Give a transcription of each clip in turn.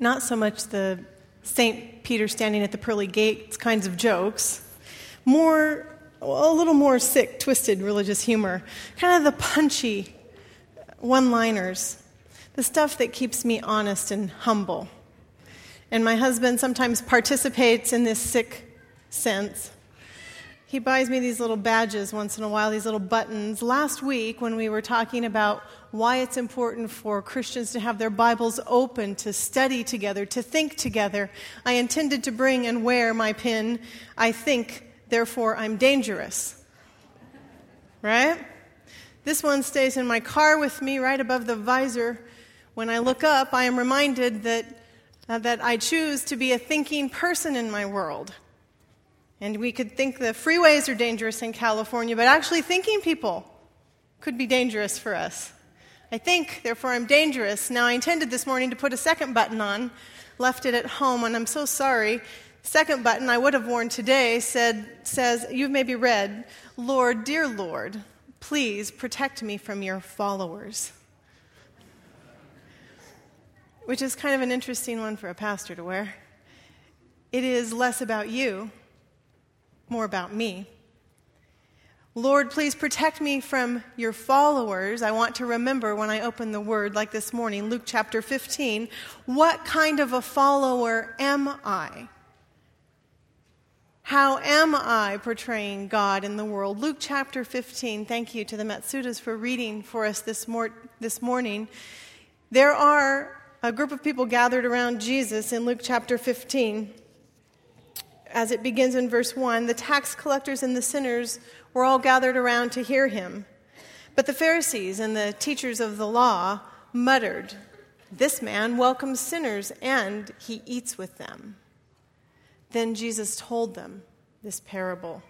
not so much the St. Peter standing at the pearly gates kinds of jokes, more, a little more sick, twisted religious humor, kind of the punchy one liners, the stuff that keeps me honest and humble. And my husband sometimes participates in this sick sense. He buys me these little badges once in a while, these little buttons. Last week, when we were talking about why it's important for Christians to have their Bibles open, to study together, to think together, I intended to bring and wear my pin, I think, therefore I'm dangerous. Right? This one stays in my car with me right above the visor. When I look up, I am reminded that, uh, that I choose to be a thinking person in my world. And we could think the freeways are dangerous in California, but actually, thinking people could be dangerous for us. I think, therefore, I'm dangerous. Now, I intended this morning to put a second button on, left it at home, and I'm so sorry. Second button I would have worn today said, says, You've maybe read, Lord, dear Lord, please protect me from your followers. Which is kind of an interesting one for a pastor to wear. It is less about you more about me. Lord, please protect me from your followers. I want to remember when I open the word, like this morning, Luke chapter 15, what kind of a follower am I? How am I portraying God in the world? Luke chapter 15. Thank you to the Matsudas for reading for us this, mor- this morning. There are a group of people gathered around Jesus in Luke chapter 15 as it begins in verse 1, the tax collectors and the sinners were all gathered around to hear him. But the Pharisees and the teachers of the law muttered, This man welcomes sinners and he eats with them. Then Jesus told them this parable.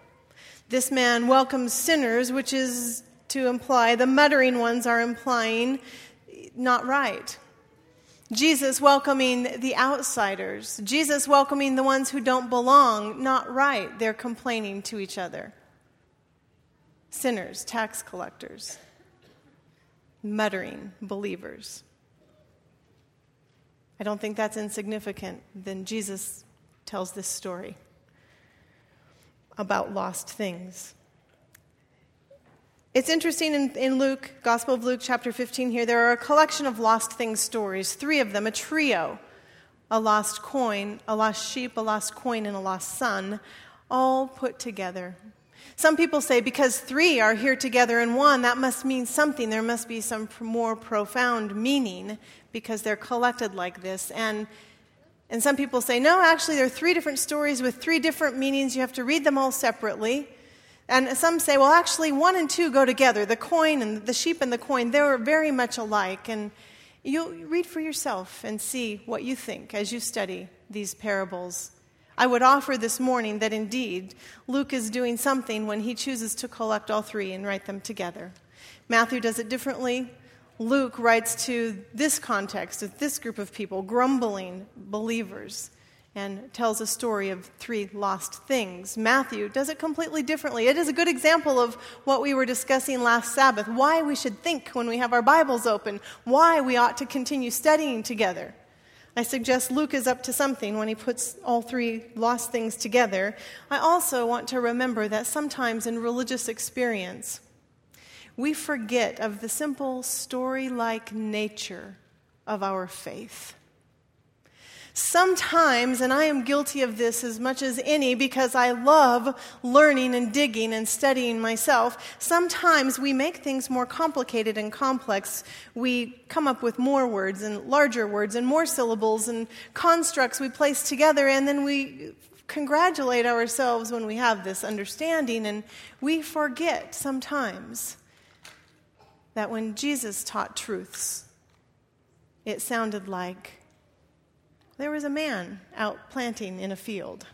This man welcomes sinners, which is to imply the muttering ones are implying not right. Jesus welcoming the outsiders, Jesus welcoming the ones who don't belong, not right. They're complaining to each other. Sinners, tax collectors, muttering believers. I don't think that's insignificant. Then Jesus tells this story about lost things. It's interesting in, in, Luke, Gospel of Luke, chapter 15 here, there are a collection of lost things stories, three of them, a trio a lost coin, a lost sheep, a lost coin, and a lost son, all put together. Some people say because three are here together in one, that must mean something. There must be some more profound meaning because they're collected like this. And, and some people say, no, actually, there are three different stories with three different meanings. You have to read them all separately. And some say, well, actually, one and two go together. The coin and the sheep and the coin, they're very much alike. And you'll read for yourself and see what you think as you study these parables. I would offer this morning that indeed Luke is doing something when he chooses to collect all three and write them together. Matthew does it differently. Luke writes to this context, of this group of people, grumbling believers and tells a story of three lost things. Matthew does it completely differently. It is a good example of what we were discussing last Sabbath why we should think when we have our Bibles open, why we ought to continue studying together. I suggest Luke is up to something when he puts all three lost things together. I also want to remember that sometimes in religious experience, we forget of the simple story like nature of our faith. Sometimes, and I am guilty of this as much as any because I love learning and digging and studying myself, sometimes we make things more complicated and complex. We come up with more words and larger words and more syllables and constructs we place together, and then we congratulate ourselves when we have this understanding, and we forget sometimes that when Jesus taught truths, it sounded like there was a man out planting in a field.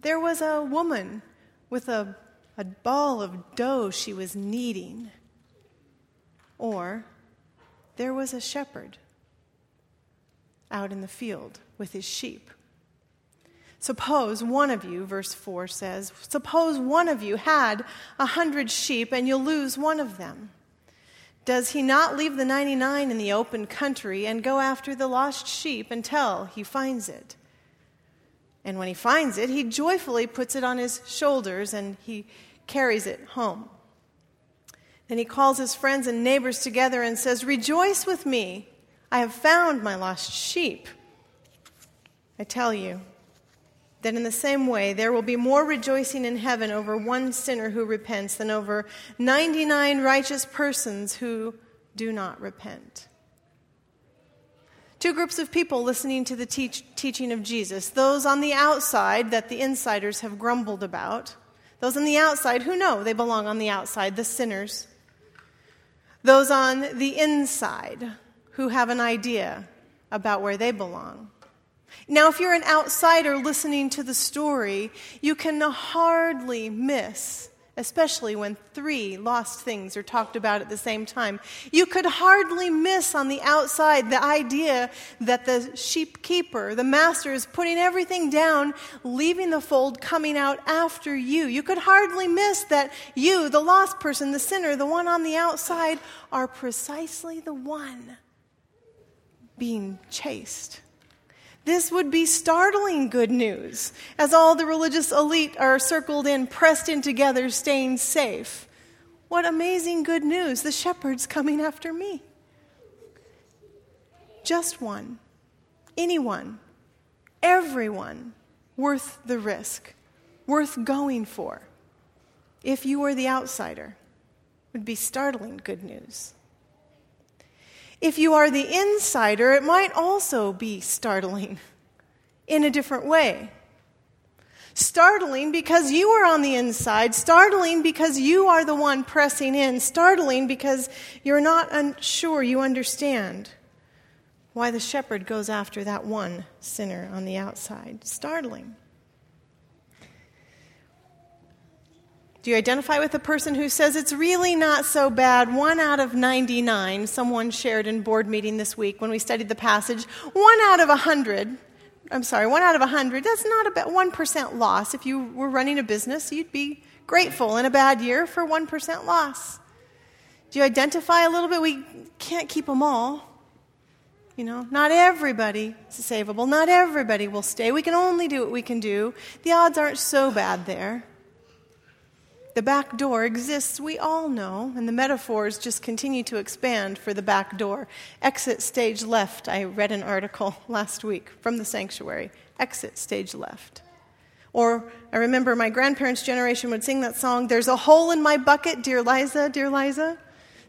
There was a woman with a, a ball of dough she was kneading. Or there was a shepherd out in the field with his sheep. Suppose one of you, verse 4 says, suppose one of you had a hundred sheep and you'll lose one of them. Does he not leave the 99 in the open country and go after the lost sheep until he finds it? And when he finds it, he joyfully puts it on his shoulders and he carries it home. Then he calls his friends and neighbors together and says, Rejoice with me, I have found my lost sheep. I tell you that in the same way, there will be more rejoicing in heaven over one sinner who repents than over 99 righteous persons who do not repent. Two groups of people listening to the teach, teaching of Jesus those on the outside that the insiders have grumbled about, those on the outside who know they belong on the outside, the sinners, those on the inside who have an idea about where they belong. Now, if you're an outsider listening to the story, you can hardly miss, especially when three lost things are talked about at the same time, you could hardly miss on the outside the idea that the sheep keeper, the master, is putting everything down, leaving the fold, coming out after you. You could hardly miss that you, the lost person, the sinner, the one on the outside, are precisely the one being chased. This would be startling good news, as all the religious elite are circled in, pressed in together, staying safe. What amazing good news! The shepherd's coming after me. Just one, anyone, everyone worth the risk, worth going for. If you were the outsider, would be startling good news. If you are the insider, it might also be startling in a different way. Startling because you are on the inside, startling because you are the one pressing in, startling because you're not unsure you understand why the shepherd goes after that one sinner on the outside. Startling. Do you identify with the person who says it's really not so bad? One out of 99, someone shared in board meeting this week when we studied the passage. One out of 100, I'm sorry, one out of 100, that's not about 1% loss. If you were running a business, you'd be grateful in a bad year for 1% loss. Do you identify a little bit? We can't keep them all. You know, not everybody is savable. Not everybody will stay. We can only do what we can do. The odds aren't so bad there. The back door exists, we all know, and the metaphors just continue to expand for the back door. Exit stage left. I read an article last week from the sanctuary. Exit stage left. Or I remember my grandparents' generation would sing that song, There's a hole in my bucket, dear Liza, dear Liza.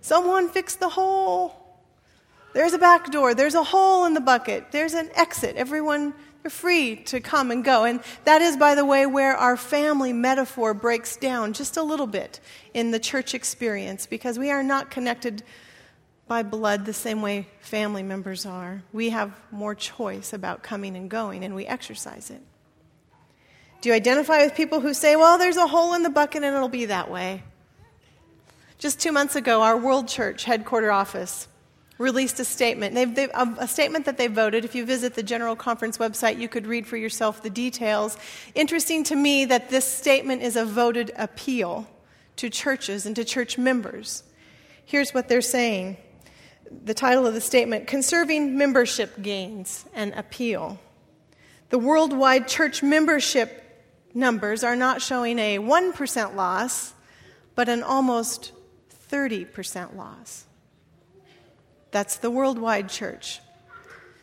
Someone fix the hole. There's a back door. There's a hole in the bucket. There's an exit. Everyone free to come and go. And that is, by the way, where our family metaphor breaks down just a little bit in the church experience because we are not connected by blood the same way family members are. We have more choice about coming and going, and we exercise it. Do you identify with people who say, well, there's a hole in the bucket and it'll be that way? Just two months ago, our World Church headquarter office released a statement. They've, they've, um, a statement that they voted. If you visit the General Conference website, you could read for yourself the details. Interesting to me that this statement is a voted appeal to churches and to church members. Here's what they're saying the title of the statement Conserving Membership Gains and Appeal. The worldwide church membership numbers are not showing a 1% loss, but an almost 30% loss. That's the worldwide church.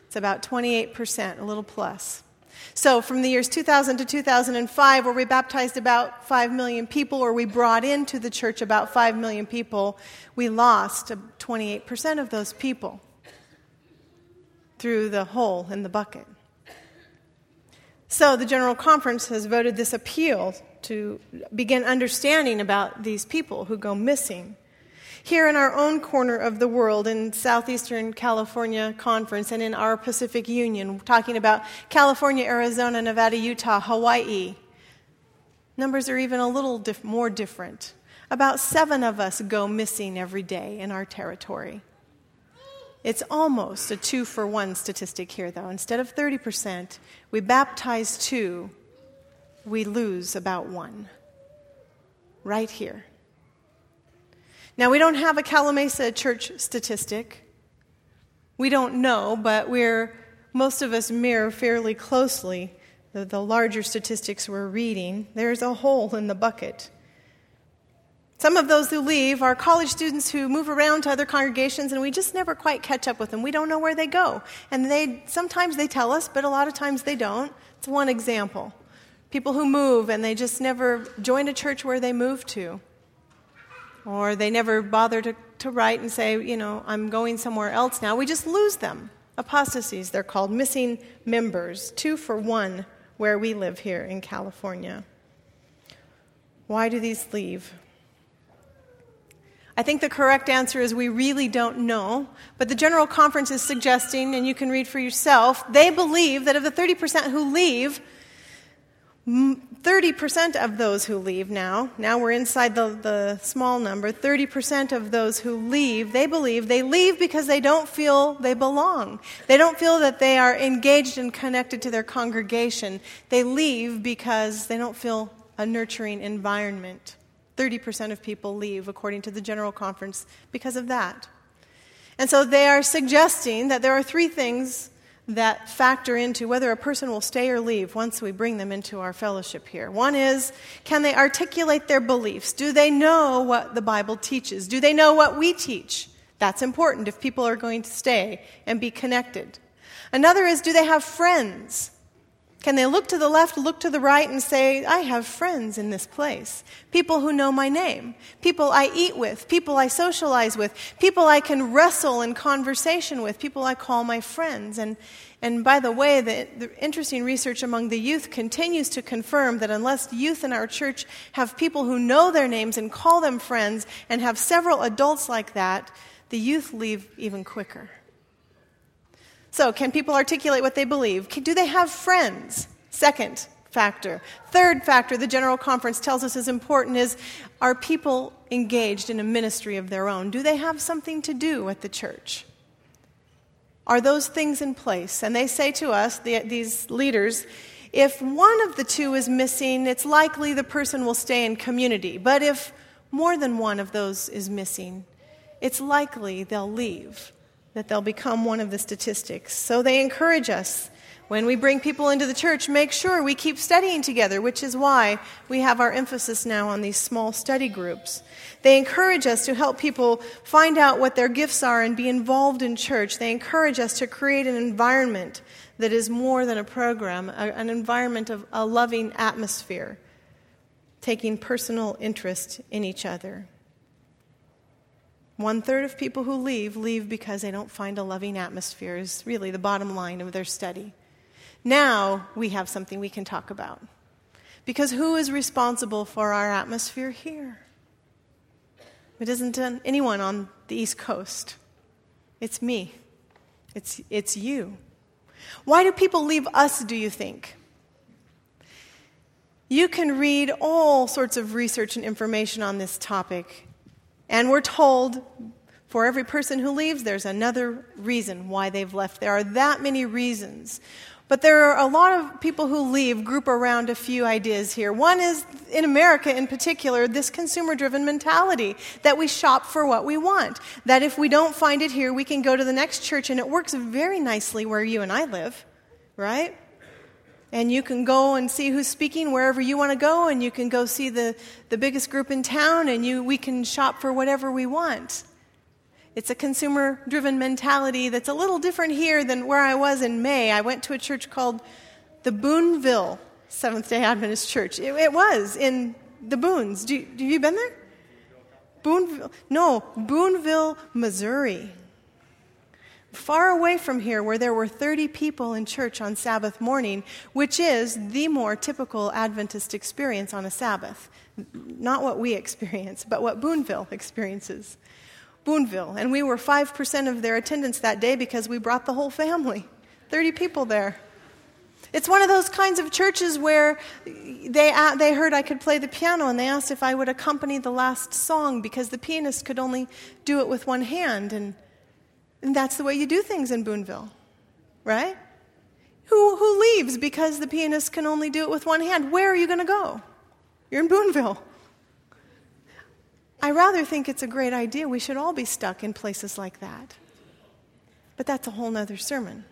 It's about 28%, a little plus. So, from the years 2000 to 2005, where we baptized about 5 million people, or we brought into the church about 5 million people, we lost 28% of those people through the hole in the bucket. So, the General Conference has voted this appeal to begin understanding about these people who go missing here in our own corner of the world, in Southeastern California Conference and in our Pacific Union, talking about California, Arizona, Nevada, Utah, Hawaii, numbers are even a little more different. About seven of us go missing every day in our territory. It's almost a two for one statistic here, though. Instead of 30%, we baptize two, we lose about one. Right here. Now, we don't have a Calimesa church statistic. We don't know, but we're, most of us mirror fairly closely the, the larger statistics we're reading. There's a hole in the bucket. Some of those who leave are college students who move around to other congregations and we just never quite catch up with them. We don't know where they go. And they sometimes they tell us, but a lot of times they don't. It's one example. People who move and they just never join a church where they moved to. Or they never bother to, to write and say, you know, I'm going somewhere else now. We just lose them. Apostasies, they're called missing members, two for one where we live here in California. Why do these leave? I think the correct answer is we really don't know, but the General Conference is suggesting, and you can read for yourself, they believe that of the 30% who leave, 30% of those who leave now, now we're inside the, the small number, 30% of those who leave, they believe they leave because they don't feel they belong. They don't feel that they are engaged and connected to their congregation. They leave because they don't feel a nurturing environment. 30% of people leave, according to the General Conference, because of that. And so they are suggesting that there are three things that factor into whether a person will stay or leave once we bring them into our fellowship here. One is can they articulate their beliefs? Do they know what the Bible teaches? Do they know what we teach? That's important if people are going to stay and be connected. Another is do they have friends? Can they look to the left, look to the right, and say, I have friends in this place? People who know my name, people I eat with, people I socialize with, people I can wrestle in conversation with, people I call my friends. And, and by the way, the, the interesting research among the youth continues to confirm that unless youth in our church have people who know their names and call them friends and have several adults like that, the youth leave even quicker. So, can people articulate what they believe? Do they have friends? Second factor. Third factor, the General Conference tells us is important is are people engaged in a ministry of their own? Do they have something to do at the church? Are those things in place? And they say to us, the, these leaders, if one of the two is missing, it's likely the person will stay in community. But if more than one of those is missing, it's likely they'll leave that they'll become one of the statistics. So they encourage us when we bring people into the church, make sure we keep studying together, which is why we have our emphasis now on these small study groups. They encourage us to help people find out what their gifts are and be involved in church. They encourage us to create an environment that is more than a program, an environment of a loving atmosphere, taking personal interest in each other. One third of people who leave leave because they don't find a loving atmosphere, is really the bottom line of their study. Now we have something we can talk about. Because who is responsible for our atmosphere here? It isn't anyone on the East Coast. It's me. It's, it's you. Why do people leave us, do you think? You can read all sorts of research and information on this topic and we're told for every person who leaves, there's another reason why they've left. There are that many reasons. But there are a lot of people who leave group around a few ideas here. One is, in America in particular, this consumer driven mentality that we shop for what we want. That if we don't find it here, we can go to the next church, and it works very nicely where you and I live, right? And you can go and see who's speaking wherever you want to go, and you can go see the, the biggest group in town, and you, we can shop for whatever we want. It's a consumer driven mentality that's a little different here than where I was in May. I went to a church called the Boonville Seventh day Adventist Church. It, it was in the Boons. Do, have you been there? Boonville? No, Boonville, Missouri far away from here where there were 30 people in church on Sabbath morning, which is the more typical Adventist experience on a Sabbath. Not what we experience, but what Boonville experiences. Boonville. And we were 5% of their attendance that day because we brought the whole family 30 people there. It's one of those kinds of churches where they, they heard I could play the piano and they asked if I would accompany the last song because the pianist could only do it with one hand. And and that's the way you do things in Boonville, right? Who, who leaves because the pianist can only do it with one hand? Where are you going to go? You're in Boonville. I rather think it's a great idea. We should all be stuck in places like that. But that's a whole nother sermon.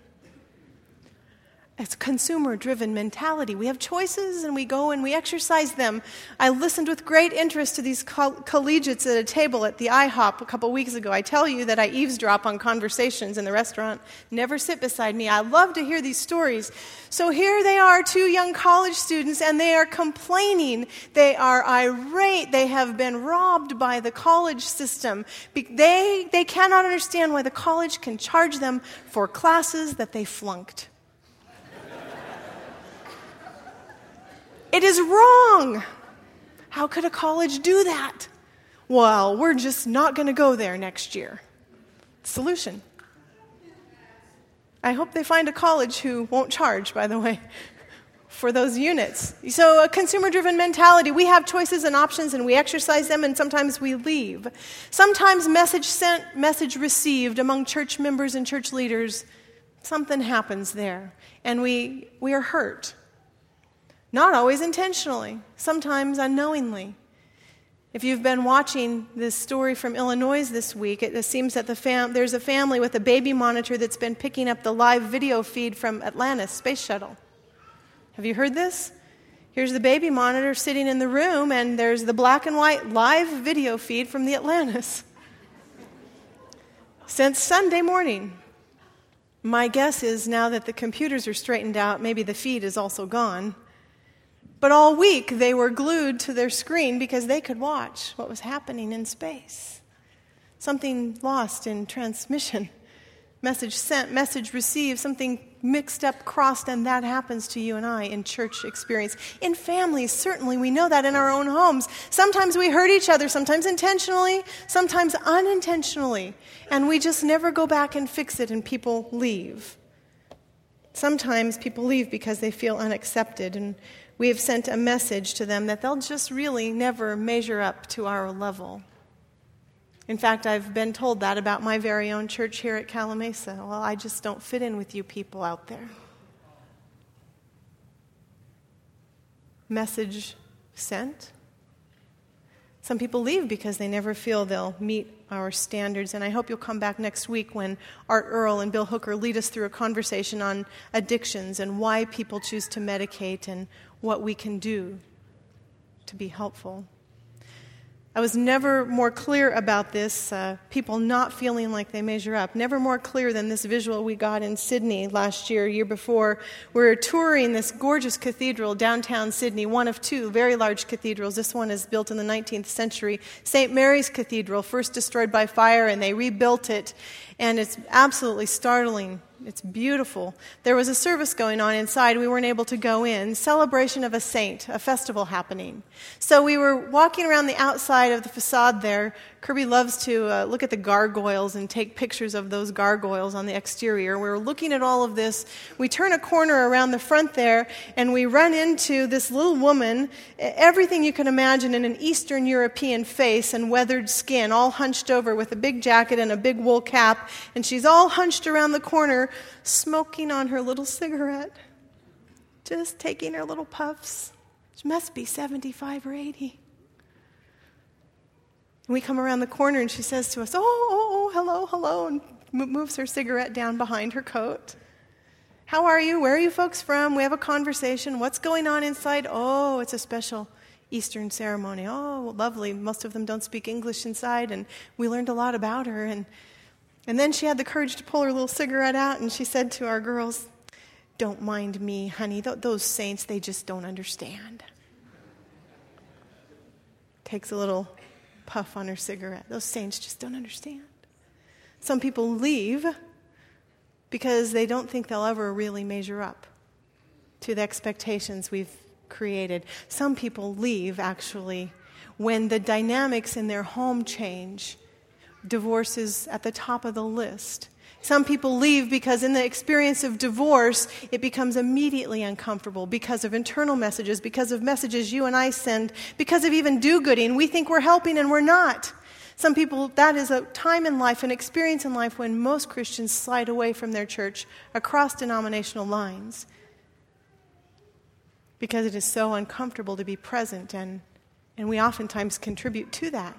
It's consumer driven mentality. We have choices and we go and we exercise them. I listened with great interest to these coll- collegiates at a table at the IHOP a couple weeks ago. I tell you that I eavesdrop on conversations in the restaurant. Never sit beside me. I love to hear these stories. So here they are, two young college students, and they are complaining. They are irate. They have been robbed by the college system. They, they cannot understand why the college can charge them for classes that they flunked. It is wrong. How could a college do that? Well, we're just not going to go there next year. Solution. I hope they find a college who won't charge, by the way, for those units. So, a consumer driven mentality. We have choices and options and we exercise them, and sometimes we leave. Sometimes, message sent, message received among church members and church leaders, something happens there, and we, we are hurt. Not always intentionally, sometimes unknowingly. If you've been watching this story from Illinois this week, it seems that the fam- there's a family with a baby monitor that's been picking up the live video feed from Atlantis Space Shuttle. Have you heard this? Here's the baby monitor sitting in the room, and there's the black and white live video feed from the Atlantis. Since Sunday morning. My guess is now that the computers are straightened out, maybe the feed is also gone. But all week they were glued to their screen because they could watch what was happening in space. Something lost in transmission. Message sent, message received, something mixed up, crossed, and that happens to you and I in church experience. In families, certainly, we know that in our own homes. Sometimes we hurt each other, sometimes intentionally, sometimes unintentionally, and we just never go back and fix it, and people leave. Sometimes people leave because they feel unaccepted, and we have sent a message to them that they'll just really never measure up to our level. In fact, I've been told that about my very own church here at Calimesa. Well, I just don't fit in with you people out there. Message sent. Some people leave because they never feel they'll meet our standards. And I hope you'll come back next week when Art Earl and Bill Hooker lead us through a conversation on addictions and why people choose to medicate and what we can do to be helpful. I was never more clear about this, uh, people not feeling like they measure up. Never more clear than this visual we got in Sydney last year, year before. We were touring this gorgeous cathedral downtown Sydney, one of two very large cathedrals. This one is built in the 19th century. St. Mary's Cathedral, first destroyed by fire, and they rebuilt it. And it's absolutely startling it's beautiful. There was a service going on inside. We weren't able to go in. Celebration of a saint, a festival happening. So we were walking around the outside of the facade there. Kirby loves to uh, look at the gargoyles and take pictures of those gargoyles on the exterior. We were looking at all of this. We turn a corner around the front there and we run into this little woman, everything you can imagine in an Eastern European face and weathered skin, all hunched over with a big jacket and a big wool cap. And she's all hunched around the corner smoking on her little cigarette, just taking her little puffs. She must be 75 or 80. And we come around the corner and she says to us, Oh, oh, oh, oh hello, hello, and moves her cigarette down behind her coat. How are you? Where are you folks from? We have a conversation. What's going on inside? Oh, it's a special Eastern ceremony. Oh, lovely. Most of them don't speak English inside, and we learned a lot about her. And and then she had the courage to pull her little cigarette out and she said to our girls, Don't mind me, honey. Th- those saints, they just don't understand. Takes a little puff on her cigarette. Those saints just don't understand. Some people leave because they don't think they'll ever really measure up to the expectations we've created. Some people leave, actually, when the dynamics in their home change divorce is at the top of the list. Some people leave because, in the experience of divorce, it becomes immediately uncomfortable because of internal messages, because of messages you and I send, because of even do gooding. We think we're helping and we're not. Some people, that is a time in life, an experience in life when most Christians slide away from their church across denominational lines because it is so uncomfortable to be present, and, and we oftentimes contribute to that.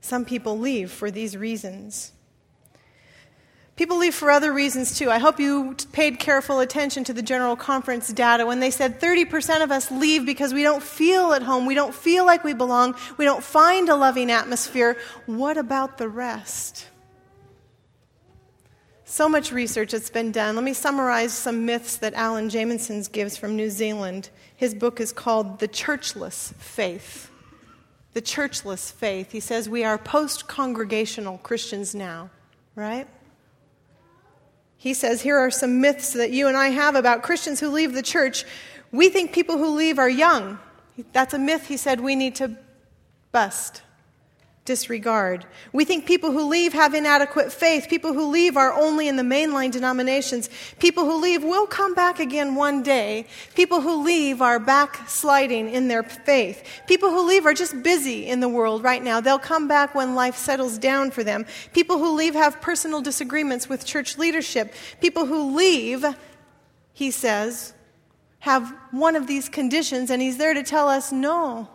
Some people leave for these reasons. People leave for other reasons too. I hope you paid careful attention to the General Conference data when they said 30% of us leave because we don't feel at home, we don't feel like we belong, we don't find a loving atmosphere. What about the rest? So much research that's been done. Let me summarize some myths that Alan Jamieson gives from New Zealand. His book is called The Churchless Faith. The Churchless Faith. He says we are post congregational Christians now, right? He says, Here are some myths that you and I have about Christians who leave the church. We think people who leave are young. That's a myth he said we need to bust, disregard. We think people who leave have inadequate faith. People who leave are only in the mainline denominations. People who leave will come back again one day. People who leave are backsliding in their faith. People who leave are just busy in the world right now. They'll come back when life settles down for them. People who leave have personal disagreements with church leadership. People who leave, he says, have one of these conditions, and he's there to tell us no.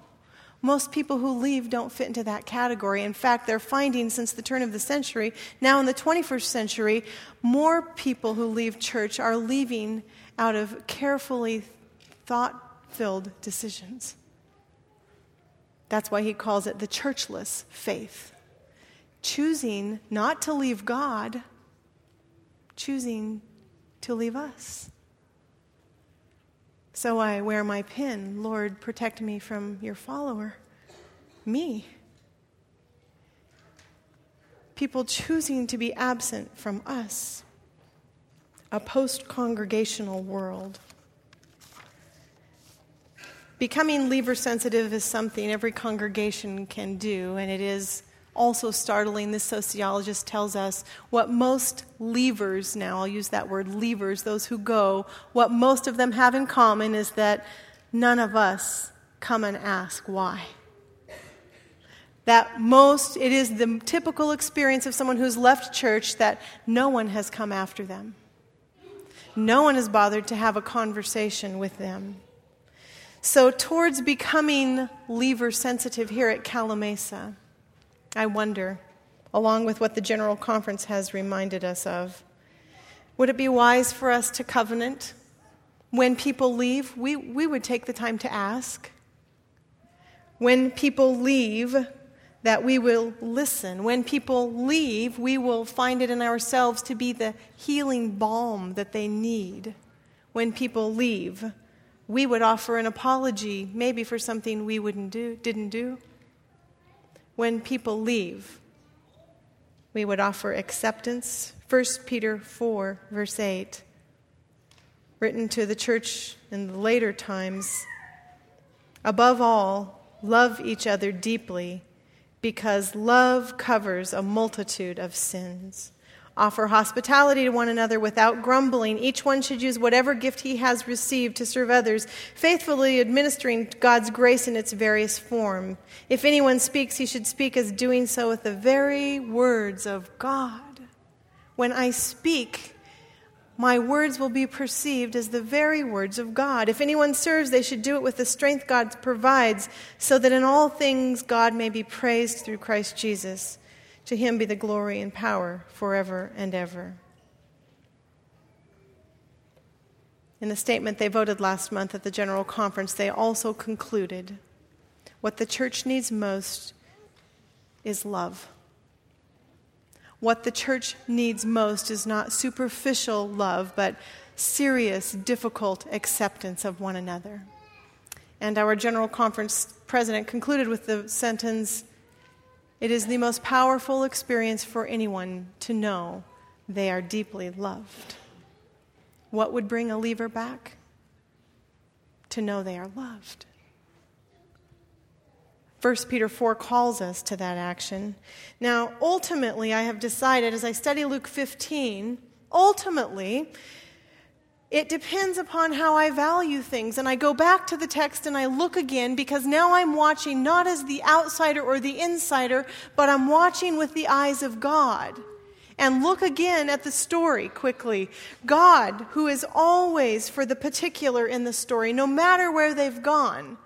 Most people who leave don't fit into that category. In fact, they're finding since the turn of the century, now in the 21st century, more people who leave church are leaving out of carefully thought filled decisions. That's why he calls it the churchless faith. Choosing not to leave God, choosing to leave us. So I wear my pin Lord, protect me from your follower, me. People choosing to be absent from us, a post congregational world. Becoming lever sensitive is something every congregation can do, and it is also startling, this sociologist tells us what most leavers, now I'll use that word leavers, those who go, what most of them have in common is that none of us come and ask why. That most, it is the typical experience of someone who's left church that no one has come after them. No one has bothered to have a conversation with them. So, towards becoming leaver sensitive here at Calimesa, I wonder, along with what the General Conference has reminded us of, would it be wise for us to covenant when people leave? We, we would take the time to ask. When people leave, that we will listen. When people leave, we will find it in ourselves to be the healing balm that they need. When people leave, we would offer an apology, maybe for something we wouldn't do, didn't do when people leave, we would offer acceptance. 1 Peter 4, verse 8, written to the church in the later times. Above all, love each other deeply because love covers a multitude of sins. Offer hospitality to one another without grumbling. Each one should use whatever gift he has received to serve others, faithfully administering God's grace in its various form. If anyone speaks, he should speak as doing so with the very words of God. When I speak, my words will be perceived as the very words of God. If anyone serves, they should do it with the strength God provides, so that in all things God may be praised through Christ Jesus. To him be the glory and power forever and ever. In the statement they voted last month at the General Conference, they also concluded what the church needs most is love. What the church needs most is not superficial love, but serious, difficult acceptance of one another. And our General Conference president concluded with the sentence it is the most powerful experience for anyone to know they are deeply loved. What would bring a leaver back? To know they are loved. 1 Peter 4 calls us to that action. Now, ultimately, I have decided as I study Luke 15, ultimately, it depends upon how I value things. And I go back to the text and I look again because now I'm watching not as the outsider or the insider, but I'm watching with the eyes of God. And look again at the story quickly. God, who is always for the particular in the story, no matter where they've gone,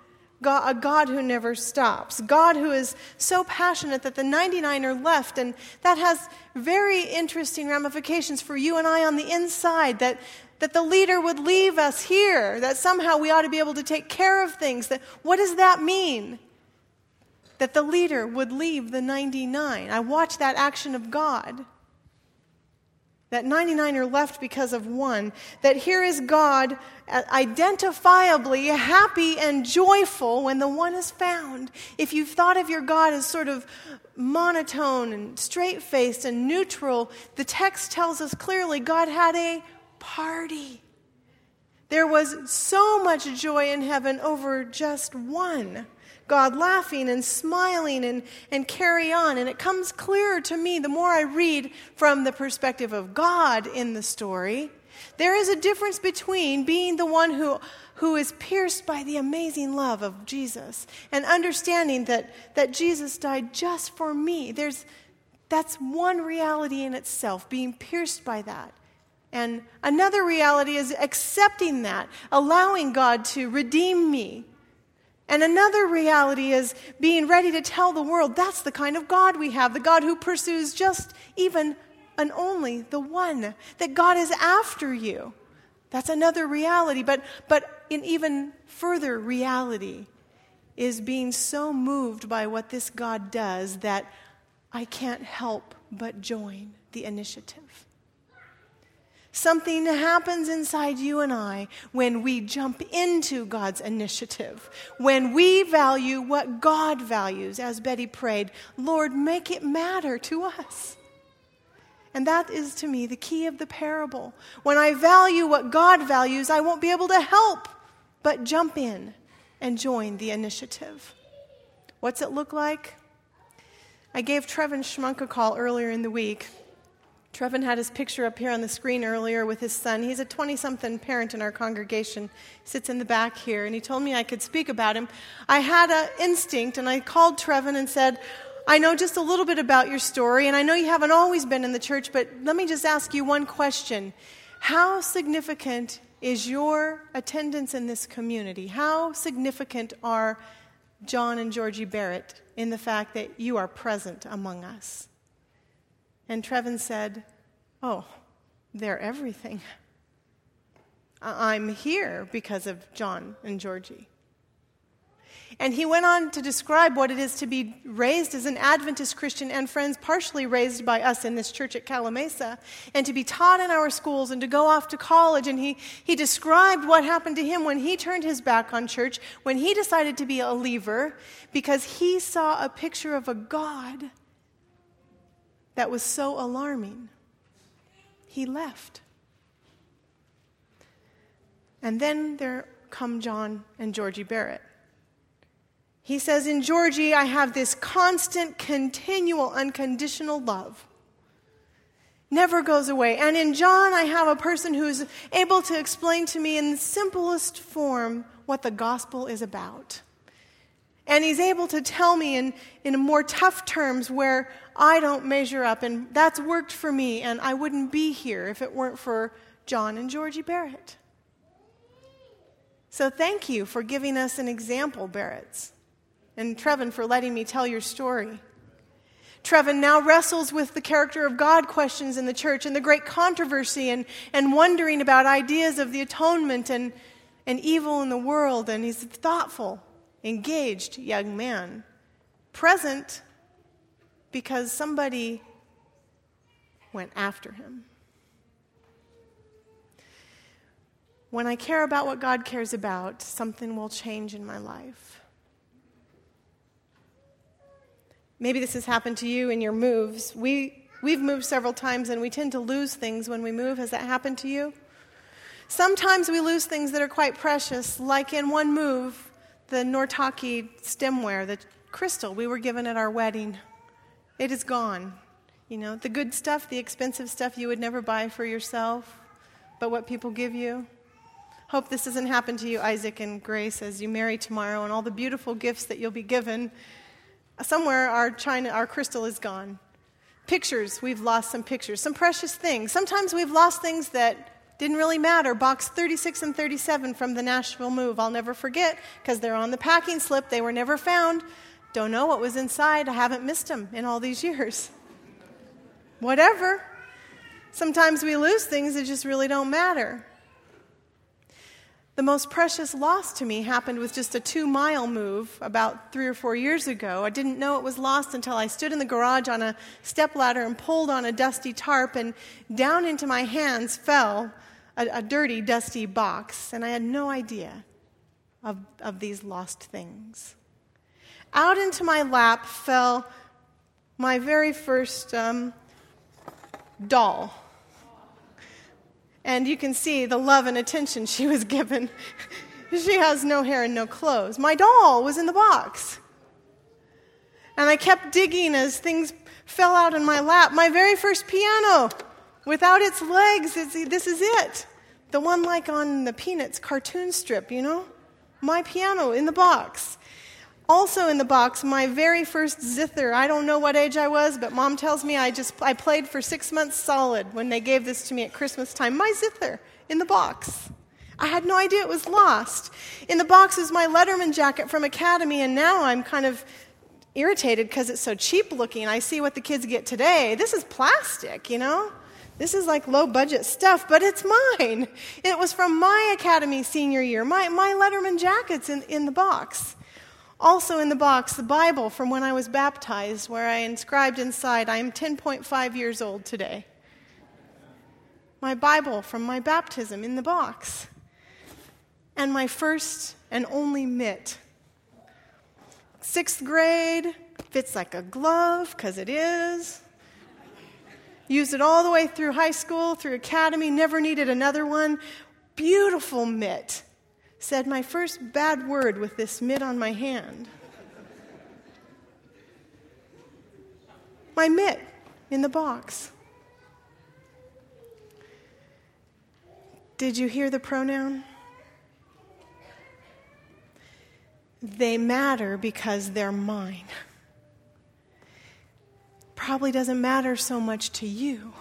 God, a God who never stops, God who is so passionate that the 99 are left, and that has very interesting ramifications for you and I on the inside. That, that the leader would leave us here, that somehow we ought to be able to take care of things. That, what does that mean? That the leader would leave the 99. I watch that action of God that 99 are left because of one. That here is God uh, identifiably happy and joyful when the one is found. If you've thought of your God as sort of monotone and straight faced and neutral, the text tells us clearly God had a party. There was so much joy in heaven over just one. God laughing and smiling and, and carry on. And it comes clearer to me the more I read from the perspective of God in the story. There is a difference between being the one who, who is pierced by the amazing love of Jesus and understanding that, that Jesus died just for me. There's, that's one reality in itself, being pierced by that. And another reality is accepting that, allowing God to redeem me and another reality is being ready to tell the world that's the kind of God we have, the God who pursues just even and only the one, that God is after you. That's another reality. But, but an even further reality is being so moved by what this God does that I can't help but join the initiative. Something happens inside you and I when we jump into God's initiative, when we value what God values, as Betty prayed, Lord, make it matter to us. And that is to me the key of the parable. When I value what God values, I won't be able to help but jump in and join the initiative. What's it look like? I gave Trevin Schmunk a call earlier in the week Trevin had his picture up here on the screen earlier with his son. He's a 20 something parent in our congregation, he sits in the back here, and he told me I could speak about him. I had an instinct, and I called Trevin and said, I know just a little bit about your story, and I know you haven't always been in the church, but let me just ask you one question. How significant is your attendance in this community? How significant are John and Georgie Barrett in the fact that you are present among us? And Trevin said, Oh, they're everything. I'm here because of John and Georgie. And he went on to describe what it is to be raised as an Adventist Christian and friends, partially raised by us in this church at Calimesa, and to be taught in our schools and to go off to college. And he, he described what happened to him when he turned his back on church, when he decided to be a leaver, because he saw a picture of a God that was so alarming, he left. And then there come John and Georgie Barrett. He says, In Georgie, I have this constant, continual, unconditional love. Never goes away. And in John, I have a person who's able to explain to me in the simplest form what the gospel is about. And he's able to tell me in, in more tough terms where I don't measure up. And that's worked for me. And I wouldn't be here if it weren't for John and Georgie Barrett. So thank you for giving us an example, Barretts. And Trevin for letting me tell your story. Trevin now wrestles with the character of God questions in the church and the great controversy and, and wondering about ideas of the atonement and, and evil in the world. And he's thoughtful engaged young man, present because somebody went after him. When I care about what God cares about, something will change in my life. Maybe this has happened to you in your moves. We, we've moved several times and we tend to lose things when we move. Has that happened to you? Sometimes we lose things that are quite precious, like in one move, the Noritake stemware, the crystal we were given at our wedding. It is gone. You know, the good stuff, the expensive stuff you would never buy for yourself, but what people give you. Hope this doesn't happen to you, Isaac and Grace, as you marry tomorrow, and all the beautiful gifts that you'll be given. Somewhere our china, our crystal is gone. Pictures, we've lost some pictures, some precious things. Sometimes we've lost things that Didn't really matter. Box 36 and 37 from the Nashville move. I'll never forget because they're on the packing slip. They were never found. Don't know what was inside. I haven't missed them in all these years. Whatever. Sometimes we lose things that just really don't matter. The most precious loss to me happened with just a two mile move about three or four years ago. I didn't know it was lost until I stood in the garage on a stepladder and pulled on a dusty tarp, and down into my hands fell a, a dirty, dusty box, and I had no idea of, of these lost things. Out into my lap fell my very first um, doll and you can see the love and attention she was given. she has no hair and no clothes. My doll was in the box. And I kept digging as things fell out in my lap. My very first piano, without its legs, this is it. The one like on the Peanuts cartoon strip, you know? My piano in the box. Also in the box, my very first zither. I don't know what age I was, but mom tells me I just I played for six months solid when they gave this to me at Christmas time. My zither in the box. I had no idea it was lost. In the box is my Letterman jacket from Academy, and now I'm kind of irritated because it's so cheap looking. I see what the kids get today. This is plastic, you know? This is like low budget stuff, but it's mine. It was from my Academy senior year. My, my Letterman jacket's in, in the box. Also in the box, the Bible from when I was baptized, where I inscribed inside, I am 10.5 years old today. My Bible from my baptism in the box. And my first and only mitt. Sixth grade, fits like a glove, because it is. Used it all the way through high school, through academy, never needed another one. Beautiful mitt said my first bad word with this mitt on my hand. my mitt in the box. Did you hear the pronoun? They matter because they're mine. Probably doesn't matter so much to you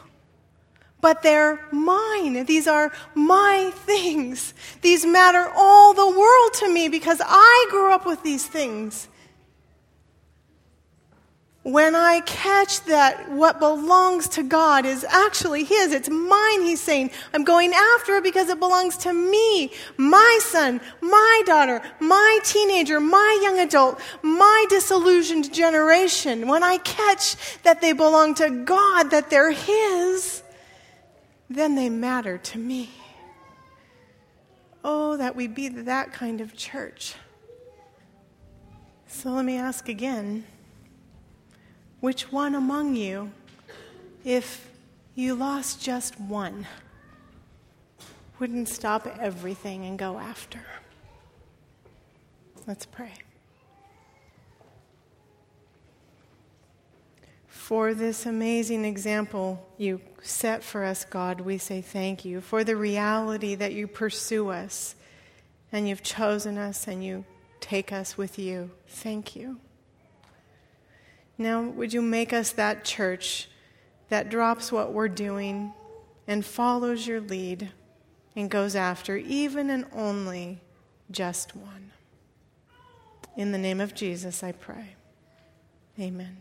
but they're mine. These are my things. These matter all the world to me because I grew up with these things. When I catch that what belongs to God is actually His, it's mine, He's saying, I'm going after it because it belongs to me, my son, my daughter, my teenager, my young adult, my disillusioned generation. When I catch that they belong to God, that they're His, then they matter to me. Oh, that we be that kind of church. So let me ask again which one among you, if you lost just one, wouldn't stop everything and go after? Let's pray. for this amazing example you set for us, God, we say thank you. For the reality that you pursue us and you've chosen us and you take us with you. Thank you. Now, would you make us that church that drops what we're doing and follows your lead and goes after even and only just one? In the name of Jesus, I pray. Amen.